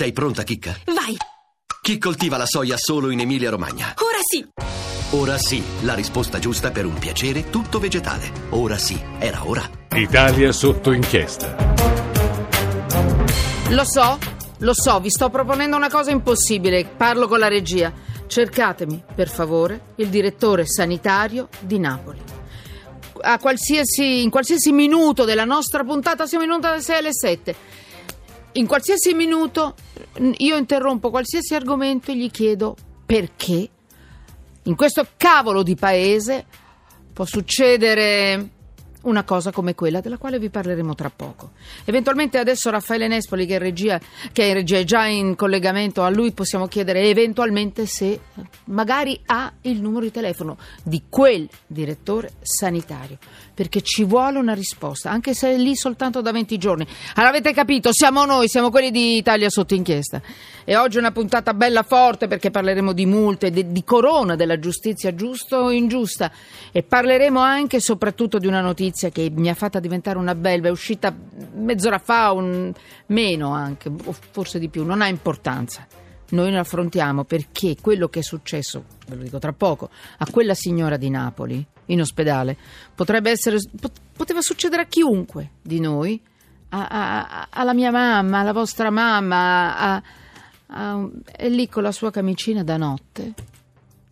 Sei pronta, Chicca? Vai! Chi coltiva la soia solo in Emilia-Romagna? Ora sì! Ora sì, la risposta giusta per un piacere tutto vegetale. Ora sì, era ora. Italia sotto inchiesta. Lo so, lo so, vi sto proponendo una cosa impossibile. Parlo con la regia. Cercatemi, per favore, il direttore sanitario di Napoli. A qualsiasi, in qualsiasi minuto della nostra puntata, siamo in onda dalle 6 alle 7. In qualsiasi minuto io interrompo qualsiasi argomento e gli chiedo perché. In questo cavolo di paese può succedere una cosa come quella della quale vi parleremo tra poco. Eventualmente adesso Raffaele Nespoli che è, regia, che è in regia è già in collegamento, a lui possiamo chiedere eventualmente se magari ha il numero di telefono di quel direttore sanitario, perché ci vuole una risposta, anche se è lì soltanto da 20 giorni. Allora avete capito, siamo noi, siamo quelli di Italia sotto inchiesta. E oggi è una puntata bella forte perché parleremo di multe, di, di corona, della giustizia giusta o ingiusta e parleremo anche e soprattutto di una notizia che mi ha fatta diventare una belva, è uscita mezz'ora fa, un, meno anche, forse di più, non ha importanza. Noi ne affrontiamo perché quello che è successo, ve lo dico tra poco, a quella signora di Napoli in ospedale potrebbe essere, poteva succedere a chiunque di noi, a, a, alla mia mamma, alla vostra mamma, a, è lì con la sua camicina da notte,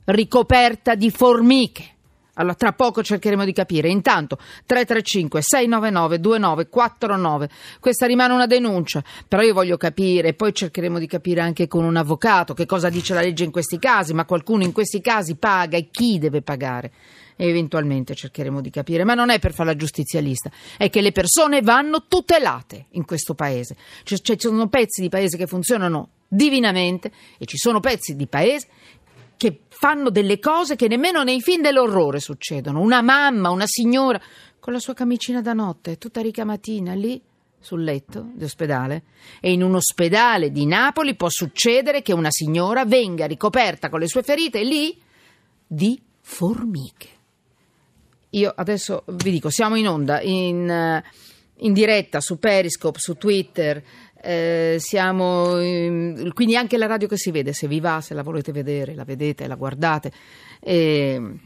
ricoperta di formiche. Allora, tra poco cercheremo di capire. Intanto, 335 699 2949. Questa rimane una denuncia, però io voglio capire, poi cercheremo di capire anche con un avvocato che cosa dice la legge in questi casi, ma qualcuno in questi casi paga e chi deve pagare. E eventualmente cercheremo di capire, ma non è per fare la giustizialista, è che le persone vanno tutelate in questo paese. Cioè, ci sono pezzi di paese che funzionano divinamente e ci sono pezzi di paese che fanno delle cose che nemmeno nei film dell'orrore succedono. Una mamma, una signora con la sua camicina da notte, tutta ricamatina lì sul letto di ospedale e in un ospedale di Napoli può succedere che una signora venga ricoperta con le sue ferite lì di formiche. Io adesso vi dico, siamo in onda, in, eh, in diretta su Periscope, su Twitter, eh, siamo in, quindi anche la radio che si vede, se vi va, se la volete vedere, la vedete, la guardate. E,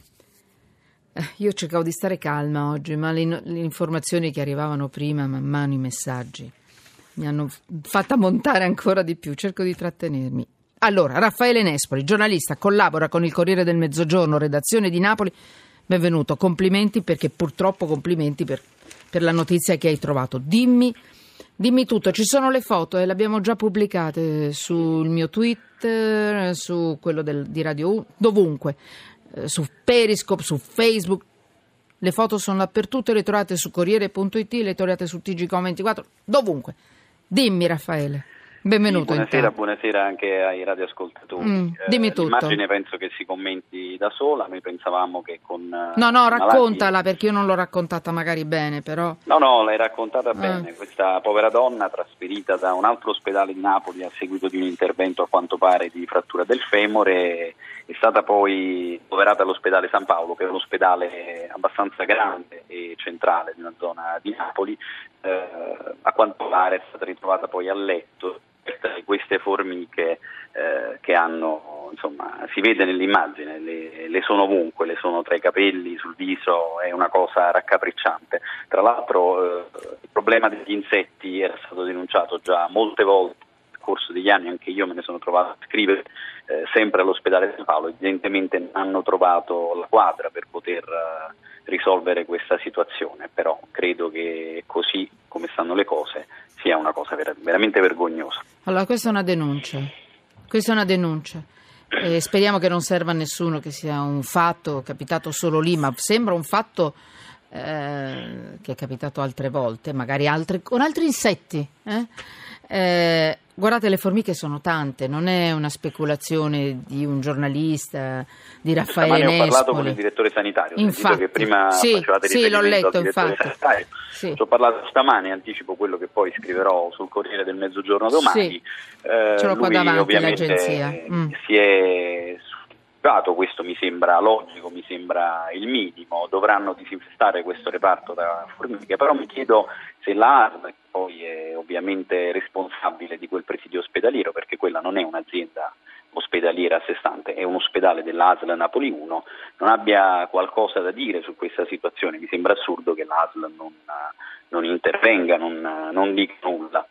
eh, io cercavo di stare calma oggi, ma le, le, informazioni che arrivavano prima, man mano i messaggi, mi hanno fatta montare ancora di più. Cerco di trattenermi. Allora, Raffaele Nespoli, giornalista, collabora con il Corriere del Mezzogiorno, redazione di Napoli. Benvenuto, complimenti perché purtroppo complimenti per, per la notizia che hai trovato. Dimmi Dimmi tutto, ci sono le foto e le abbiamo già pubblicate sul mio Twitter, su quello del, di Radio 1, dovunque, eh, su Periscope, su Facebook. Le foto sono dappertutto, le trovate su Corriere.it, le trovate su TGCom24, dovunque. Dimmi Raffaele. Benvenuto. Sì, buonasera, buonasera, anche ai radioascoltatori. Mm, dimmi eh, tutto. L'immagine penso che si commenti da sola, noi pensavamo che con... Eh, no, no, raccontala malati... perché io non l'ho raccontata magari bene, però... No, no, l'hai raccontata ah. bene. Questa povera donna trasferita da un altro ospedale di Napoli a seguito di un intervento a quanto pare di frattura del femore è stata poi operata all'ospedale San Paolo, che è un ospedale abbastanza grande e centrale di una zona di Napoli. Eh, a quanto pare è stata ritrovata poi a letto queste formiche eh, che hanno, insomma, si vede nell'immagine, le, le, sono ovunque, le sono tra i capelli, sul viso, è una cosa raccapricciante. Tra l'altro eh, il problema degli insetti era stato denunciato già molte volte nel corso degli anni, anche io me ne sono trovato a scrivere eh, sempre all'ospedale di San Paolo, evidentemente hanno trovato la quadra per poter eh, risolvere questa situazione, però credo che così come stanno le cose sia una cosa ver- veramente vergognosa. Allora questa è una denuncia, questa è una denuncia. E speriamo che non serva a nessuno, che sia un fatto capitato solo lì, ma sembra un fatto eh, che è capitato altre volte, magari altre, con altri insetti. Eh? Eh, guardate, le formiche sono tante, non è una speculazione di un giornalista, di Raffaele Nespoli. ho parlato con il direttore sanitario, infatti, che prima sì, facevate sì, l'ho letto, infatti. sanitario. Sì. Ci ho parlato stamane, anticipo quello che poi scriverò sul Corriere del Mezzogiorno domani. Sì. Eh, Ce l'ho qua davanti l'agenzia. Mm. Si è privato, questo mi sembra logico, mi sembra il minimo, dovranno disinfestare questo reparto da formiche, però mi chiedo se la ASL, che poi è ovviamente responsabile di quel presidio ospedaliero, perché quella non è un'azienda ospedaliera a sé stante, è un ospedale dell'ASL Napoli 1, non abbia qualcosa da dire su questa situazione, mi sembra assurdo che l'ASL non, non intervenga, non, non dica nulla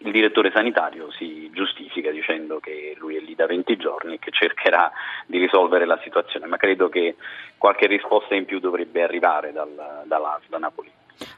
il direttore sanitario si giustifica dicendo che lui è lì da 20 giorni e che cercherà di risolvere la situazione, ma credo che qualche risposta in più dovrebbe arrivare dal, dall'AS da Napoli.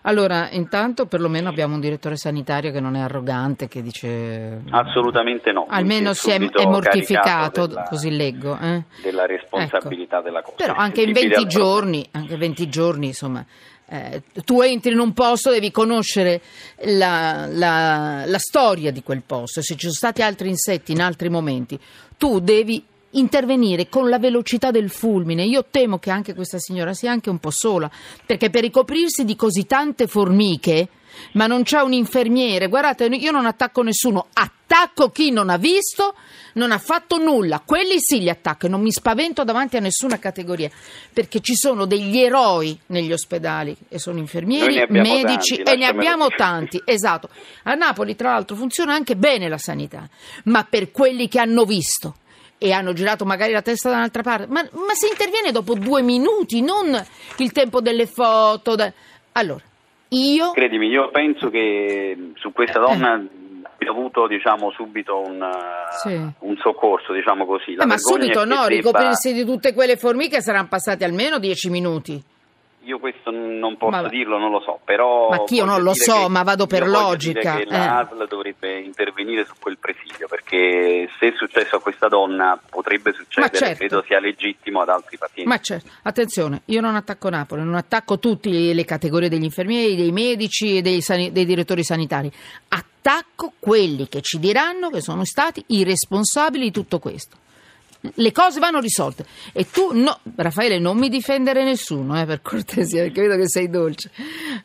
Allora, intanto perlomeno abbiamo un direttore sanitario che non è arrogante, che dice... Assolutamente no. Almeno si è, è mortificato, della, così leggo. Eh? Della responsabilità ecco. della cosa. Però anche in 20 giorni, anche 20 giorni, insomma, eh, tu entri in un posto, devi conoscere la, la, la storia di quel posto, se ci sono stati altri insetti in altri momenti, tu devi intervenire con la velocità del fulmine. Io temo che anche questa signora sia anche un po' sola, perché per ricoprirsi di così tante formiche ma non c'è un infermiere. Guardate, io non attacco nessuno, attacco chi non ha visto, non ha fatto nulla. Quelli sì li attacco e non mi spavento davanti a nessuna categoria, perché ci sono degli eroi negli ospedali e sono infermieri, medici tanti, e ne abbiamo tanti. Esatto. A Napoli, tra l'altro, funziona anche bene la sanità, ma per quelli che hanno visto e hanno girato magari la testa da un'altra parte, ma, ma si interviene dopo due minuti, non il tempo delle foto. Da... Allora, io? Credimi, io penso che su questa donna abbia avuto diciamo, subito un, sì. un, soccorso, diciamo così. Eh, ma subito no, ricoprirsi di tutte quelle formiche saranno passati almeno dieci minuti. Io questo non posso ma, dirlo, non lo so, però... Ma che io non lo so, ma vado per logica. Che eh. l'ASL dovrebbe intervenire su quel presidio, perché se è successo a questa donna potrebbe succedere, certo. credo sia legittimo ad altri pazienti. Ma certo, attenzione, io non attacco Napoli, non attacco tutte le categorie degli infermieri, dei medici e dei, dei direttori sanitari. Attacco quelli che ci diranno che sono stati i responsabili di tutto questo le cose vanno risolte. E tu, no, Raffaele, non mi difendere nessuno, eh, per cortesia, perché vedo che sei dolce.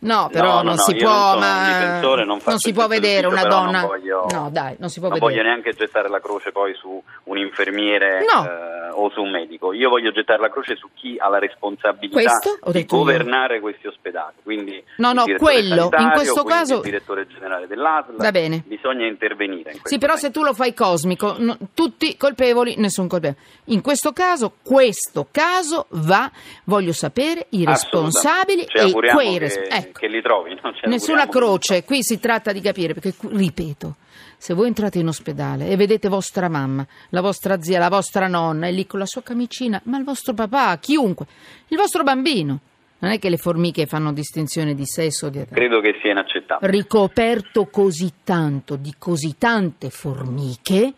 No, però no, no, non si può, non ma non, non si può vedere una donna. Voglio, no, dai, non si può non vedere. voglio neanche gettare la croce poi su un infermiere eh, o su un medico. Io voglio gettare la croce su chi ha la responsabilità di governare io. questi ospedali. Quindi no, no, quello, in questo caso il direttore generale dell'ASL. Va bene. Bisogna intervenire. In sì, però momento. se tu lo fai cosmico, tutti colpevoli, nessun colpevole. In questo caso, questo caso va, voglio sapere, i responsabili e quei responsabili. Ecco. Che li trovi. Nessuna croce, qui si tratta di capire, perché ripeto, se voi entrate in ospedale e vedete vostra mamma, la vostra zia, la vostra nonna, è lì con la sua camicina, ma il vostro papà, chiunque, il vostro bambino. Non è che le formiche fanno distinzione di sesso o di età. Credo che sia inaccettabile. Ricoperto così tanto di così tante formiche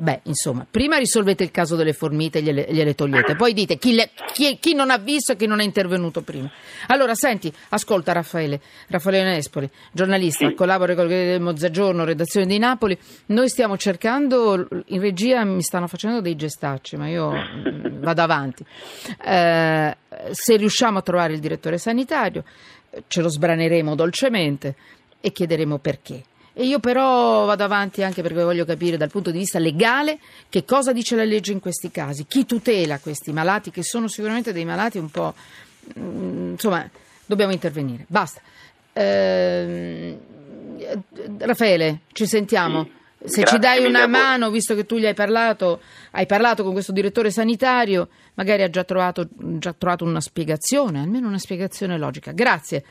Beh, insomma, prima risolvete il caso delle formiche e gliele, gliele togliete, poi dite chi, le, chi, chi, non ha visto e chi non è intervenuto prima. Allora, senti, ascolta Raffaele, Raffaele Nespoli, giornalista, sì. collabora con il Mezzogiorno, redazione di Napoli. Noi stiamo cercando, in regia mi stanno facendo dei gestacci, ma io mm, vado avanti. Eh, se riusciamo a trovare il direttore sanitario, ce lo sbraneremo dolcemente e chiederemo perché. E io però vado avanti anche perché voglio capire dal punto di vista legale che cosa dice la legge in questi casi, chi tutela questi malati che sono sicuramente dei malati un po'... Mm, insomma, dobbiamo intervenire. Basta. Eh, Raffaele, ci sentiamo. Sì. Se Grazie ci dai una mano, visto che tu gli hai parlato, hai parlato con questo direttore sanitario, magari ha già trovato, già trovato una spiegazione, almeno una spiegazione logica. Grazie.